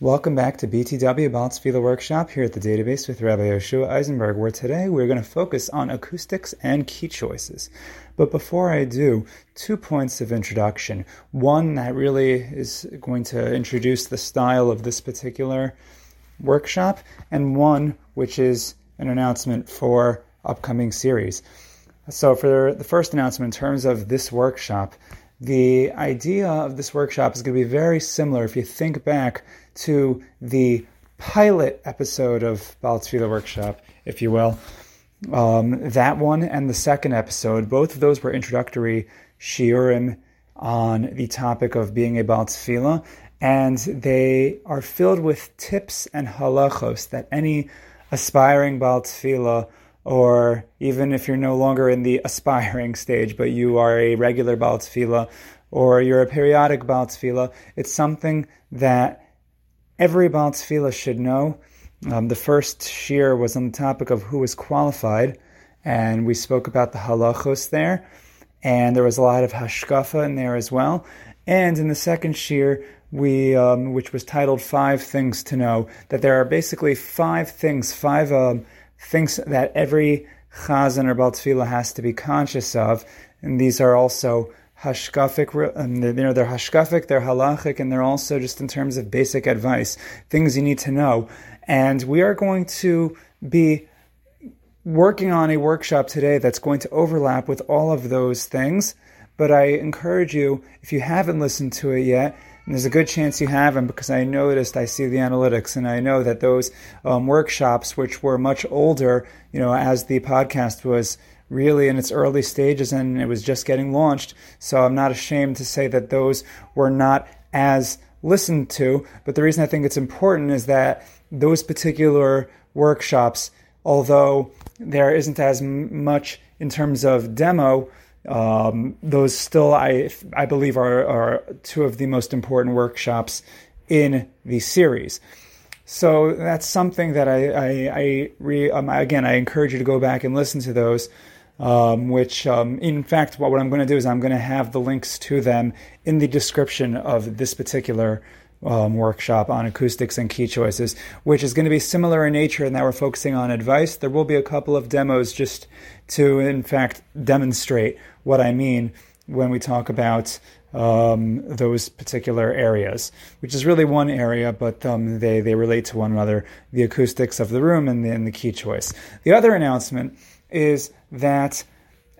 Welcome back to BTW Baal Tefillah Workshop here at the Data Beis with Rabbi Yoshua Eisenberg, where today we're going to focus on acoustics and key choices. But before I do, two points of introduction. One that really is going to introduce the style of this particular workshop, and one which is an announcement for upcoming series. So, for the first announcement, in terms of this workshop, the idea of this workshop is going to be very similar if you think back to the pilot episode of Baal Tefillah Workshop, if you will. Um, that one and the second episode, both of those were introductory shiurim on the topic of being a Baal Tefillah, and they are filled with tips and halachos that any aspiring Baal Tefillah or even if you're no longer in the aspiring stage, but you are a regular Baal or you're a periodic Baal it's something that every Baal should know. Um, the first shiur was on the topic of who is qualified, and we spoke about the halachos there, and there was a lot of hashkafa in there as well. And in the second shiur, we, um, which was titled Five Things to Know, that there are basically five things, five um, things that every chazan or Baal Tefillah has to be conscious of, and these are also hashkafic, um, you know, they're hashkafic, they're halachic, and they're also just in terms of basic advice, things you need to know. And we are going to be working on a workshop today that's going to overlap with all of those things. But I encourage you, if you haven't listened to it yet, and there's a good chance you haven't because I noticed, I see the analytics, and I know that those um, workshops, which were much older, you know, as the podcast was really in its early stages and it was just getting launched. So I'm not ashamed to say that those were not as listened to. But the reason I think it's important is that those particular workshops, although there isn't as much in terms of demo, um, those still, I I believe, are, are two of the most important workshops in the series. So that's something that I, I, I re, um, again, I encourage you to go back and listen to those. Um, which, um, in fact, what, what I'm going to do is I'm going to have the links to them in the description of this particular um, workshop on acoustics and key choices, which is going to be similar in nature in that we're focusing on advice. There will be a couple of demos just to, in fact, demonstrate what I mean when we talk about um, those particular areas, which is really one area, but um, they, they relate to one another the acoustics of the room and the, and the key choice. The other announcement is that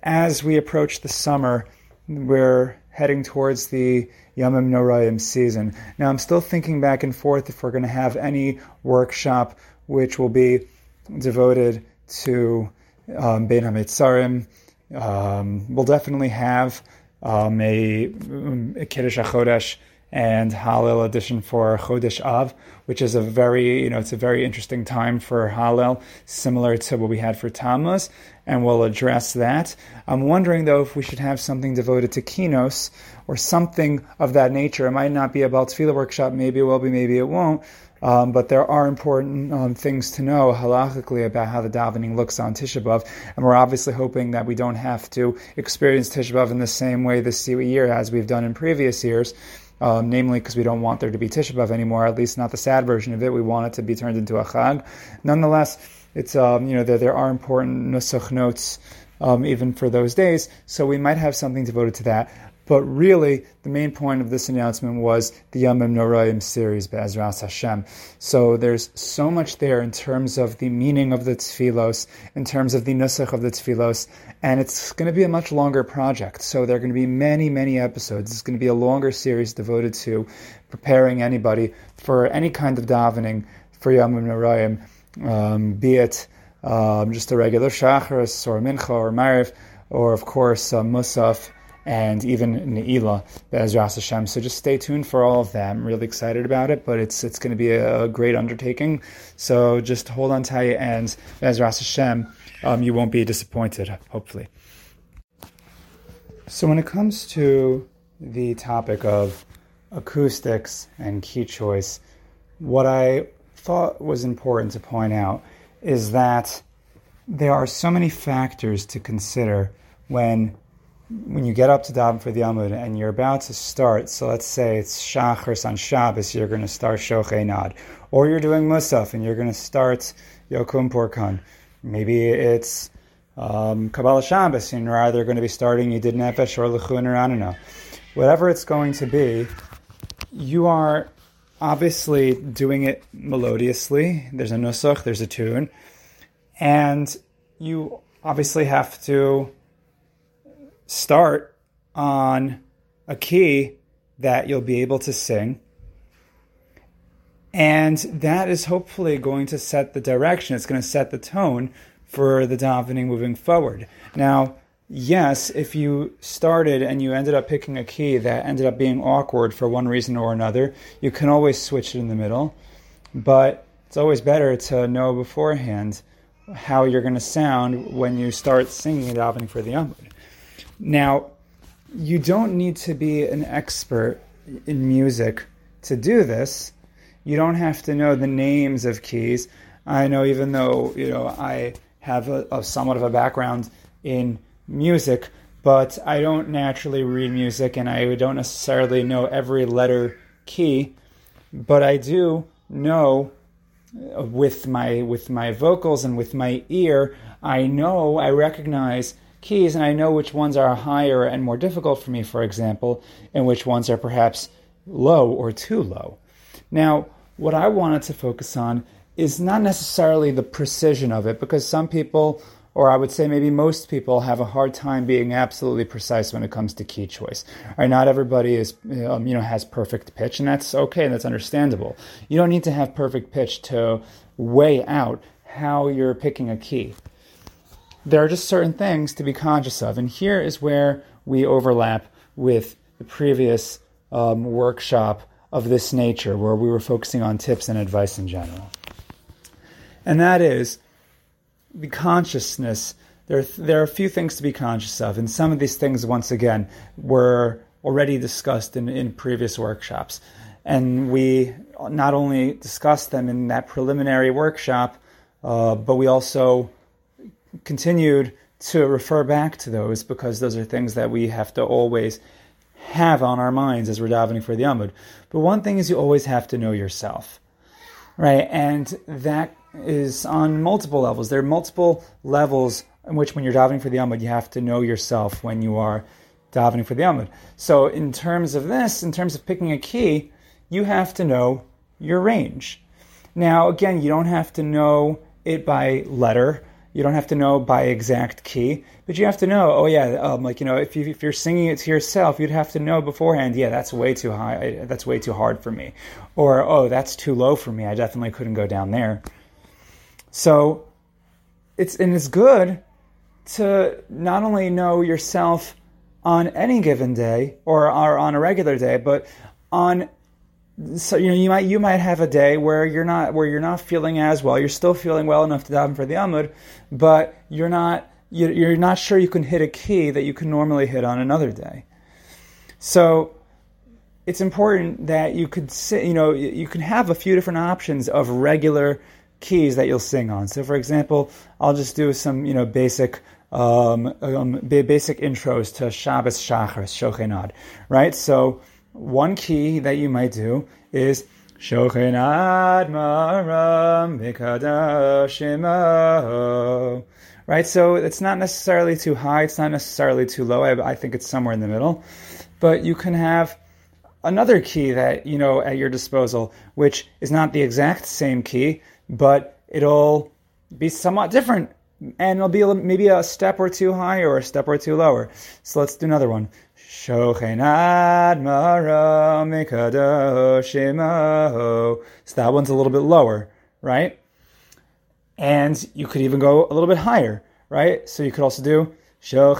as we approach the summer, we're heading towards the Yamim Noraim season. Now, I'm still thinking back and forth if we're going to have any workshop which will be devoted to um, Bein HaMetzarim. Um, we'll definitely have um, a, um, a Kiddush HaChodesh and Hallel edition for Chodesh Av, which is a very, you know, it's a very interesting time for Hallel, similar to what we had for Tammuz, and we'll address that. I'm wondering though if we should have something devoted to Kinos or something of that nature. It might not be about Tefillah workshop, maybe it will be, maybe it won't. Um, but there are important um, things to know halachically about how the davening looks on Tisha B'av, and we're obviously hoping that we don't have to experience Tisha B'av in the same way this year as we've done in previous years um, namely because we don't want there to be Tisha B'av anymore, at least not the sad version of it. We want it to be turned into a Chag. Nonetheless, it's um, you know there, there are important nusach notes um, even for those days, so we might have something devoted to that. But really, the main point of this announcement was the Yamim Noraim series, Be'ezras Hashem. So there's so much there in terms of the meaning of the tefillos, in terms of the nusach of the tefillos, and it's going to be a much longer project. So there are going to be many, many episodes. It's going to be a longer series devoted to preparing anybody for any kind of davening for Yamim Noraim, um, be it um, just a regular shacharis or mincha or mariv, or of course uh, musaf and even Ne'ilah, Be'ezras Hashem. So just stay tuned for all of that. I'm really excited about it, but it's it's going to be a, great undertaking. So just hold on tight, and Be'ezras Hashem, um, you won't be disappointed, hopefully. So when it comes to the topic of acoustics and key choice, what I thought was important to point out is that there are so many factors to consider when when you get up to daven for the Amud and you're about to start, so let's say it's Shachris on Shabbos, you're going to start Shochen Ad, or you're doing Musaf and you're going to start Yokum Porkan. Maybe it's um, Kabbalas Shabbos and you're either going to be starting Yedid Nefesh or Lechu Neranena. Whatever it's going to be, you are obviously doing it melodiously. There's a nusach, there's a tune, and you obviously have to start on a key that you'll be able to sing. And that is hopefully going to set the direction. It's going to set the tone for the davening moving forward. Now, yes, if you started and you ended up picking a key that ended up being awkward for one reason or another, you can always switch it in the middle. But it's always better to know beforehand how you're going to sound when you start singing and davening for the Amud. Now, you don't need to be an expert in music to do this. You don't have to know the names of keys. I know, even though you know I have a, a somewhat of a background in music, but I don't naturally read music, and I don't necessarily know every letter key. But I do know uh, with my with my vocals and with my ear, I know I recognize keys and I know which ones are higher and more difficult for me, for example, and which ones are perhaps low or too low. Now, what I wanted to focus on is not necessarily the precision of it because some people or I would say maybe most people have a hard time being absolutely precise when it comes to key choice. Right? Not everybody is, um, you know, has perfect pitch, and that's okay. And that's understandable. You don't need to have perfect pitch to weigh out how you're picking a key. There are just certain things to be conscious of, and here is where we overlap with the previous um, workshop of this nature, where we were focusing on tips and advice in general. And that is the consciousness, there, there are a few things to be conscious of. And some of these things, once again, were already discussed in, in previous workshops. And we not only discussed them in that preliminary workshop, uh, but we also continued to refer back to those because those are things that we have to always have on our minds as we're davening for the Amud. But one thing is you always have to know yourself, right? And that is on multiple levels. There are multiple levels in which, when you're davening for the Amud, you have to know yourself when you are davening for the Amud. So, in terms of this, in terms of picking a key, you have to know your range. Now, again, you don't have to know it by letter. You don't have to know by exact key, but you have to know. Oh yeah, um, like you know, if you if you're singing it to yourself, you'd have to know beforehand. Yeah, that's way too high. That's way too hard for me, or oh, that's too low for me. I definitely couldn't go down there. So it's and it's good to not only know yourself on any given day or, or on a regular day, but on so you know you might you might have a day where you're not where you're not feeling as well. You're still feeling well enough to daven for the amud, but you're not you're not sure you can hit a key that you can normally hit on another day. So it's important that you could sit, you know you can have a few different options of regular keys that you'll sing on. So, for example, I'll just do some, you know, basic, um, um, basic intros to Shabbos Shachar, Shochen Ad, right? So, one key that you might do is Shochen Ad Maram Mikadashimo. Right, so it's not necessarily too high, it's not necessarily too low. I, I think it's somewhere in the middle. But you can have another key that you know at your disposal, which is not the exact same key, but it'll be somewhat different and it'll be maybe a step or two higher or a step or two lower. So let's do another one. So that one's a little bit lower, right? And you could even go a little bit higher, right? So you could also do so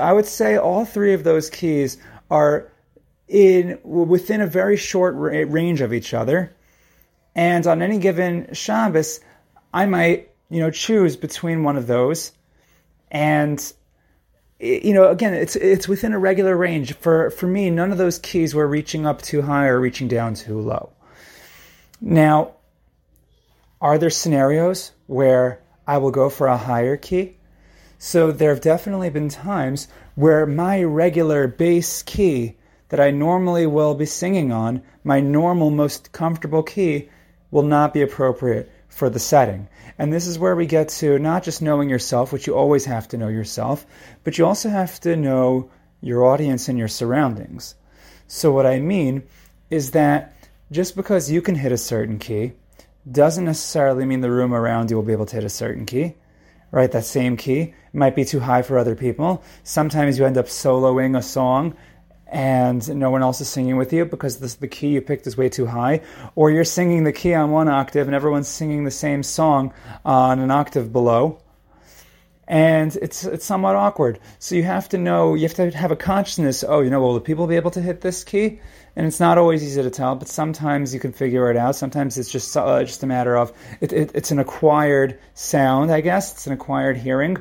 I would say all three of those keys are in within a very short range of each other. And on any given Shabbos, I might, you know, choose between one of those. And you know, again, it's it's within a regular range. For for me, none of those keys were reaching up too high or reaching down too low. Now, are there scenarios where I will go for a higher key. So there have definitely been times where my regular bass key that I normally will be singing on, my normal, most comfortable key, will not be appropriate for the setting. And this is where we get to not just knowing yourself, which you always have to know yourself, but you also have to know your audience and your surroundings. So, what I mean is that just because you can hit a certain key doesn't necessarily mean the room around you will be able to hit a certain key. Right, that same key might be too high for other people. Sometimes you end up soloing a song and no one else is singing with you because this, the key you picked is way too high, or you're singing the key on one octave and everyone's singing the same song on an octave below, and it's it's somewhat awkward. So you have to know, you have to have a consciousness. Oh, you know, will the people be able to hit this key? And it's not always easy to tell, but sometimes you can figure it out. Sometimes it's just uh, just a matter of it, it, it's an acquired sound, I guess. It's an acquired hearing,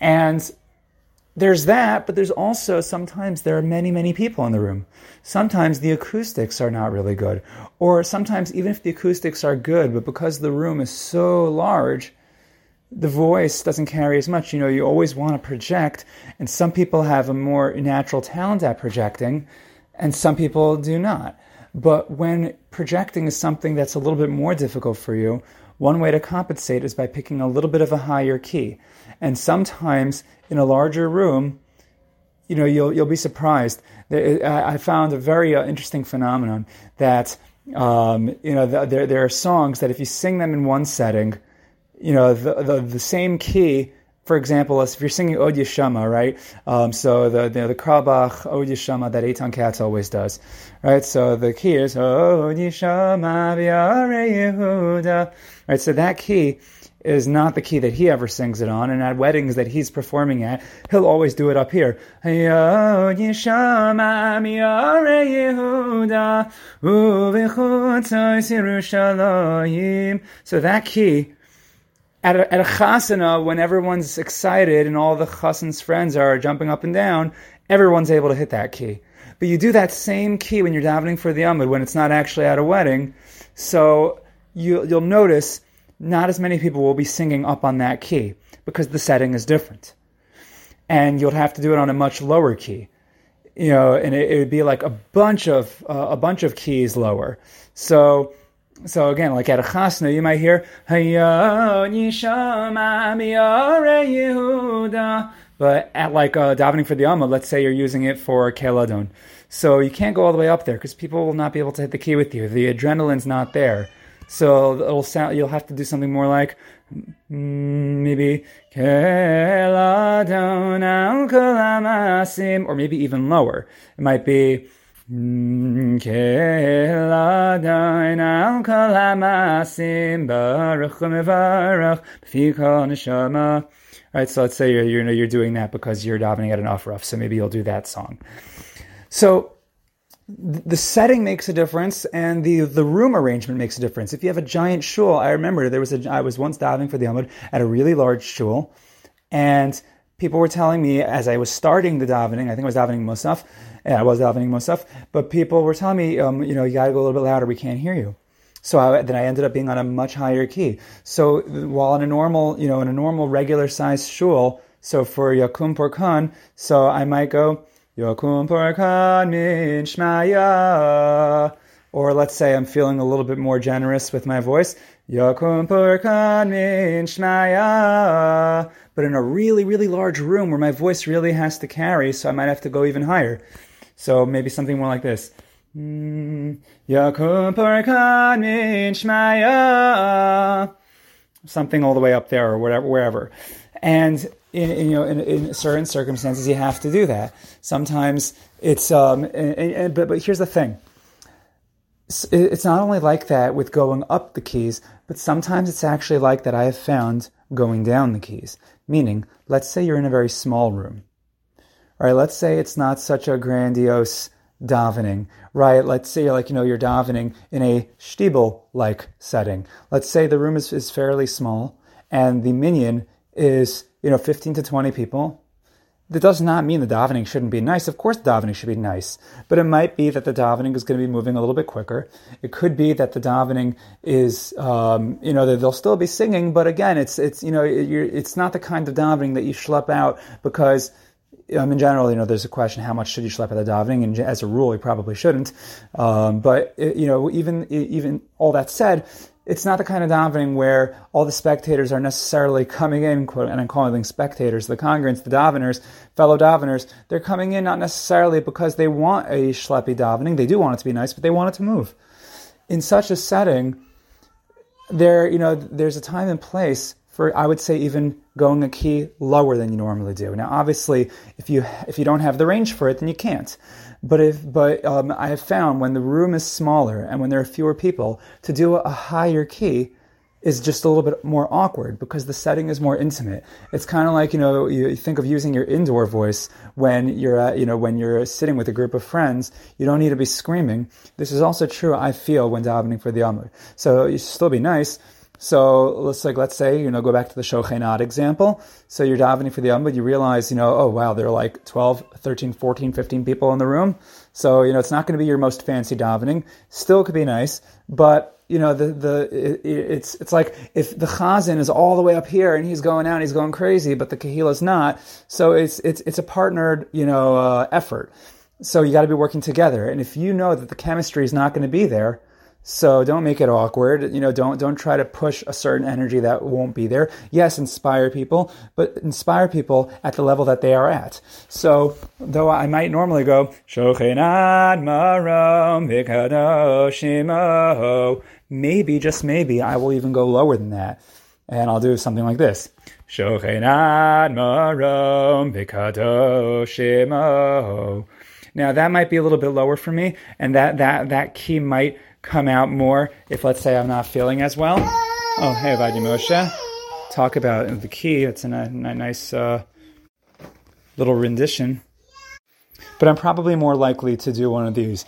and there's that, but there's also sometimes there are many, many people in the room. Sometimes the acoustics are not really good. Or sometimes even if the acoustics are good, but because the room is so large, the voice doesn't carry as much. You know, you always want to project, and some people have a more natural talent at projecting, and some people do not. But when projecting is something that's a little bit more difficult for you, one way to compensate is by picking a little bit of a higher key. And sometimes in a larger room, you know, you'll you'll be surprised. I found a very uh, interesting phenomenon that um, you know there there are songs that if you sing them in one setting, you know the the, the same key. For example, if you're singing Od Yeshama, right? Um, so the the, the Carlebach Od Yeshama that Eitan Katz always does, right? So the key is Od Yeshama Yehuda, right? So that key is not the key that he ever sings it on, and at weddings that he's performing at, he'll always do it up here. So that key, at a, at a chasana, when everyone's excited and all the chasan's friends are jumping up and down, everyone's able to hit that key. But you do that same key when you're davening for the Amud, when it's not actually at a wedding. So you, you'll notice not as many people will be singing up on that key because the setting is different. And you'll have to do it on a much lower key. You know, and it, it would be like a bunch of uh, a bunch of keys lower. So so again, like at a chasna, you might hear but at like uh, davening for the Amud, let's say you're using it for Keil Adon. So you can't go all the way up there because people will not be able to hit the key with you. The adrenaline's not there. So it'll sound. You'll have to do something more like mm, maybe or maybe even lower. It might be. Mm, right, so let's say you're, you're, you're doing that because you're davening at an aufruf, so maybe you'll do that song. So the setting makes a difference and the the room arrangement makes a difference. If you have a giant shul, I remember there was a I was once davening for the Amud at a really large shul, and people were telling me as I was starting the davening, I think I was davening Musaf, I was davening Musaf, but people were telling me, um, you know, you got to go a little bit louder, we can't hear you. So I, then I ended up being on a much higher key. So while in a normal, you know, in a normal regular size shul, so for Yakum Porkan, so I might go. Yokum Parkan Min Shmaya. Or let's say I'm feeling a little bit more generous with my voice. Yokum Parkan Min Shmaya. But in a really, really large room where my voice really has to carry, so I might have to go even higher. So maybe something more like this. Hmm. Yakum Parkan Min Shmaya. Something all the way up there or whatever, wherever. And you know, in, in, certain circumstances, you have to do that. Sometimes it's, um, and, and, but, but here's the thing. It's not only like that with going up the keys, but sometimes it's actually like that I have found going down the keys. Meaning, let's say you're in a very small room. Right? Let's say it's not such a grandiose davening, right? Let's say like, you know, you're davening in a shtibel like setting. Let's say the room is, is fairly small and the minyan is you know, 15 to 20 people, that does not mean the davening shouldn't be nice. Of course, the davening should be nice, but it might be that the davening is going to be moving a little bit quicker. It could be that the davening is, um, you know, they'll still be singing, but again, it's it's you know, it's not the kind of davening that you schlep out because. Um, in general, you know, there's a question: how much should you schlep at the davening? And as a rule, you probably shouldn't. Um, but you know, even even all that said, it's not the kind of davening where all the spectators are necessarily coming in, quote, and I'm calling them spectators, the congregants, the daveners, fellow daveners. They're coming in not necessarily because they want a schleppy davening. They do want it to be nice, but they want it to move. In such a setting, there, you know, there's a time and place for I would say even going a key lower than you normally do. Now, obviously, if you if you don't have the range for it, then you can't. But if but um, I have found when the room is smaller and when there are fewer people, to do a higher key is just a little bit more awkward because the setting is more intimate. It's kind of like you know you think of using your indoor voice when you're at, you know when you're sitting with a group of friends. You don't need to be screaming. This is also true. I feel when davening for the amud. So you should still be nice so let's like let's say you know go back to the Shochen Ad example. So you're davening for the Yom, but you realize you know oh wow there are like 12, 13, 14, 15 people in the room. So you know it's not going to be your most fancy davening. Still could be nice, but you know the the it, it's it's like if the chazan is all the way up here and he's going out, he's going crazy, but the kahila is not. So it's it's it's a partnered you know uh, effort. So you got to be working together, and if you know that the chemistry is not going to be there so don't make it awkward. You know, don't don't try to push a certain energy that won't be there. Yes, inspire people, but inspire people at the level that they are at. So though I might normally go maybe just maybe I will even go lower than that, and I'll do something like this. Now that might be a little bit lower for me, and that that that key might come out more if, let's say, I'm not feeling as well. Oh, hey, Vadi Moshe. Talk about the key. It's in a, a nice uh, little rendition. But I'm probably more likely to do one of these.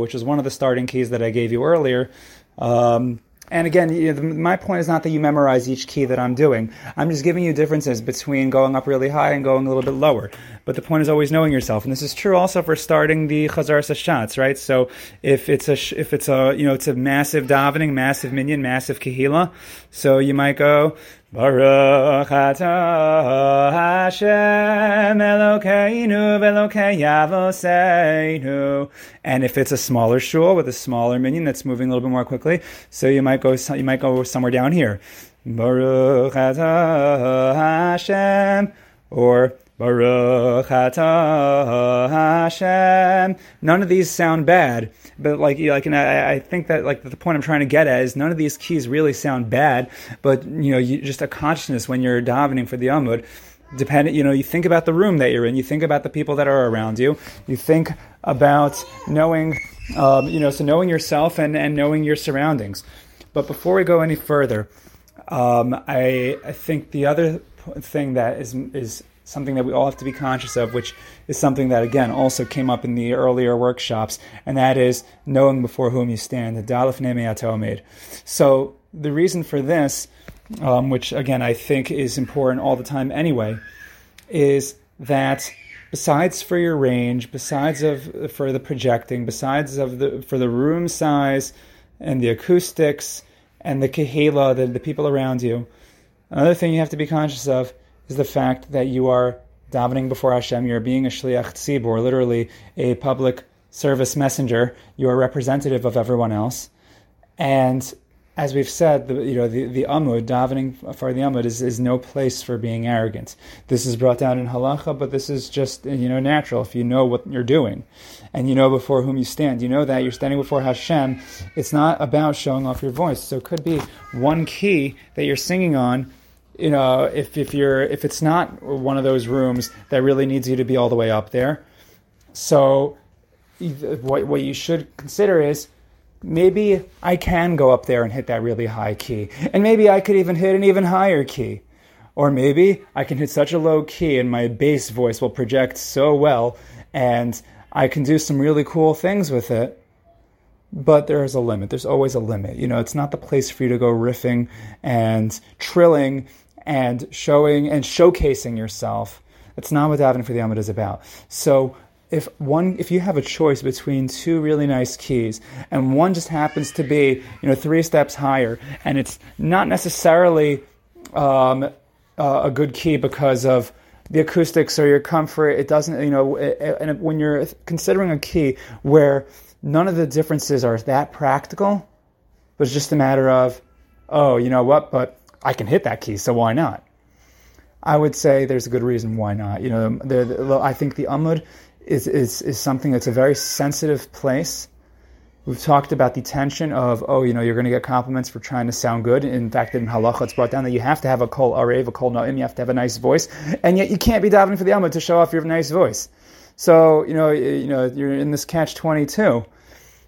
Which is one of the starting keys that I gave you earlier. Um, and again, you know, my point is not that you memorize each key that I'm doing. I'm just giving you differences between going up really high and going a little bit lower. But the point is always knowing yourself, and this is true also for starting the Chazaras HaShatz, right? So if it's a if it's a you know it's a massive davening, massive minyan, massive kahila, so you might go Baruch atah Hashem Elokeinu v'Elokei Avoseinu. And if it's a smaller shul with a smaller minyan that's moving a little bit more quickly, so you might go you might go somewhere down here. Baruch atah Hashem or Baruch atah Hashem. None of these sound bad, but like, like, and I, I think that like the point I'm trying to get at is none of these keys really sound bad, but you know, you, just a consciousness when you're davening for the Amud. Dependent, you know, you think about the room that you're in, you think about the people that are around you, you think about knowing, um, you know, so knowing yourself and, and knowing your surroundings. But before we go any further, um, I, I think the other thing that is is something that we all have to be conscious of, which is something that, again, also came up in the earlier workshops, and that is knowing before whom you stand. Da Lifnei Mi So the reason for this, um, which again I think is important all the time anyway, is that besides for your range, besides of for the projecting, besides of the for the room size and the acoustics and the kahila, the, the people around you, another thing you have to be conscious of is the fact that you are davening before Hashem, you're being a shliach tzibor, literally a public service messenger. You are representative of everyone else, and as we've said, the, you know the, the amud davening for the amud is, is no place for being arrogant. This is brought down in halacha, but this is just you know natural if you know what you're doing, and you know before whom you stand. You know that you're standing before Hashem. It's not about showing off your voice. So it could be one key that you're singing on you know, if, if you're if it's not one of those rooms that really needs you to be all the way up there, so what what you should consider is maybe I can go up there and hit that really high key, and maybe I could even hit an even higher key, or maybe I can hit such a low key and my bass voice will project so well, and I can do some really cool things with it. But there is a limit. There's always a limit. You know, it's not the place for you to go riffing and trilling and showing and showcasing yourself. That's not what davening for the Amud is about. So if one if you have a choice between two really nice keys and one just happens to be you know three steps higher and it's not necessarily um, uh, a good key because of the acoustics or your comfort it doesn't you know and when you're considering a key where none of the differences are that practical but it's just a matter of oh you know what but i can hit that key so why not i would say there's a good reason why not you know the, the, i think the amud is, is, is something that's a very sensitive place. We've talked about the tension of, oh, you know, you're going to get compliments for trying to sound good. In fact, in halacha, it's brought down that you have to have a kol arev, a kol na'im, you have to have a nice voice, and yet you can't be davening for the Amud to show off your nice voice. So, you know, you know, you're in this catch 22.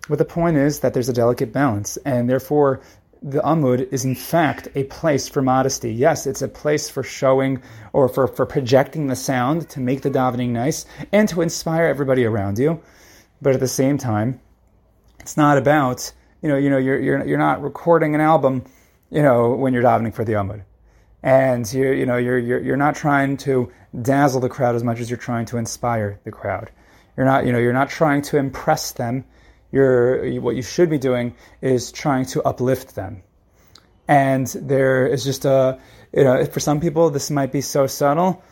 But the point is that there's a delicate balance, and therefore the Amud is in fact a place for modesty. Yes, it's a place for showing or for, for projecting the sound to make the davening nice and to inspire everybody around you. But at the same time, it's not about, you know, you know, you're, you're, you're not recording an album, you know, when you're davening for the Amud. And you you know, you're, you're, you're not trying to dazzle the crowd as much as you're trying to inspire the crowd. You're not, you know, you're not trying to impress them you're, what you should be doing is trying to uplift them. And there is just a, you know, for some people this might be so subtle,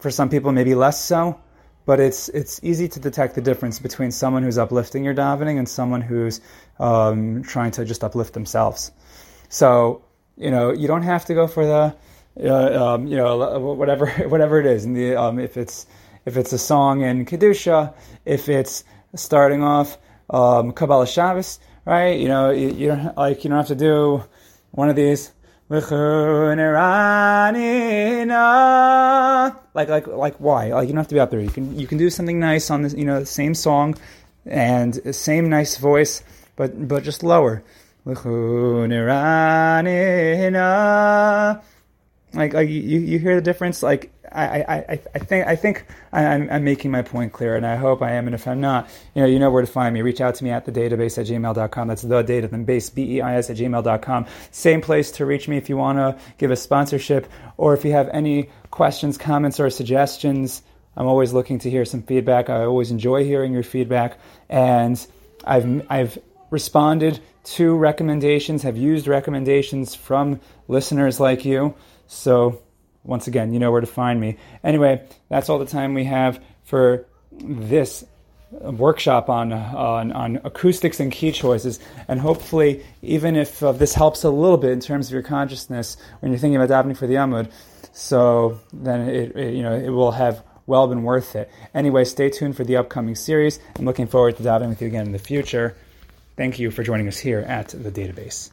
for some people maybe less so, but it's it's easy to detect the difference between someone who's uplifting your davening and someone who's um, trying to just uplift themselves. So you know, you don't have to go for the, uh, um, you know, whatever whatever it is. And the um, if it's if it's a song in kedusha, if it's starting off um, Kabbalas Shabbos, right? You know, you, you don't like you don't have to do one of these. Like like like why? Like you don't have to be up there. You can you can do something nice on this, you know, same song and same nice voice, but but just lower. Like like, you, you hear the difference? Like I, I, I think I think I'm, I'm making my point clear, and I hope I am. And if I'm not, you know, you know where to find me. Reach out to me at the Data Beis at gmail.com. That's the data then base b e i s at gmail.com. Same place to reach me if you want to give a sponsorship or if you have any questions, comments, or suggestions. I'm always looking to hear some feedback. I always enjoy hearing your feedback, and I've I've responded to recommendations, have used recommendations from listeners like you. So once again, you know where to find me. Anyway, that's all the time we have for this workshop on, on, on acoustics and key choices. And hopefully, even if uh, this helps a little bit in terms of your consciousness when you're thinking about davening for the Amud, so then it, it, you know it will have well been worth it. Anyway, stay tuned for the upcoming series. I'm looking forward to davening with you again in the future. Thank you for joining us here at the Data Beis.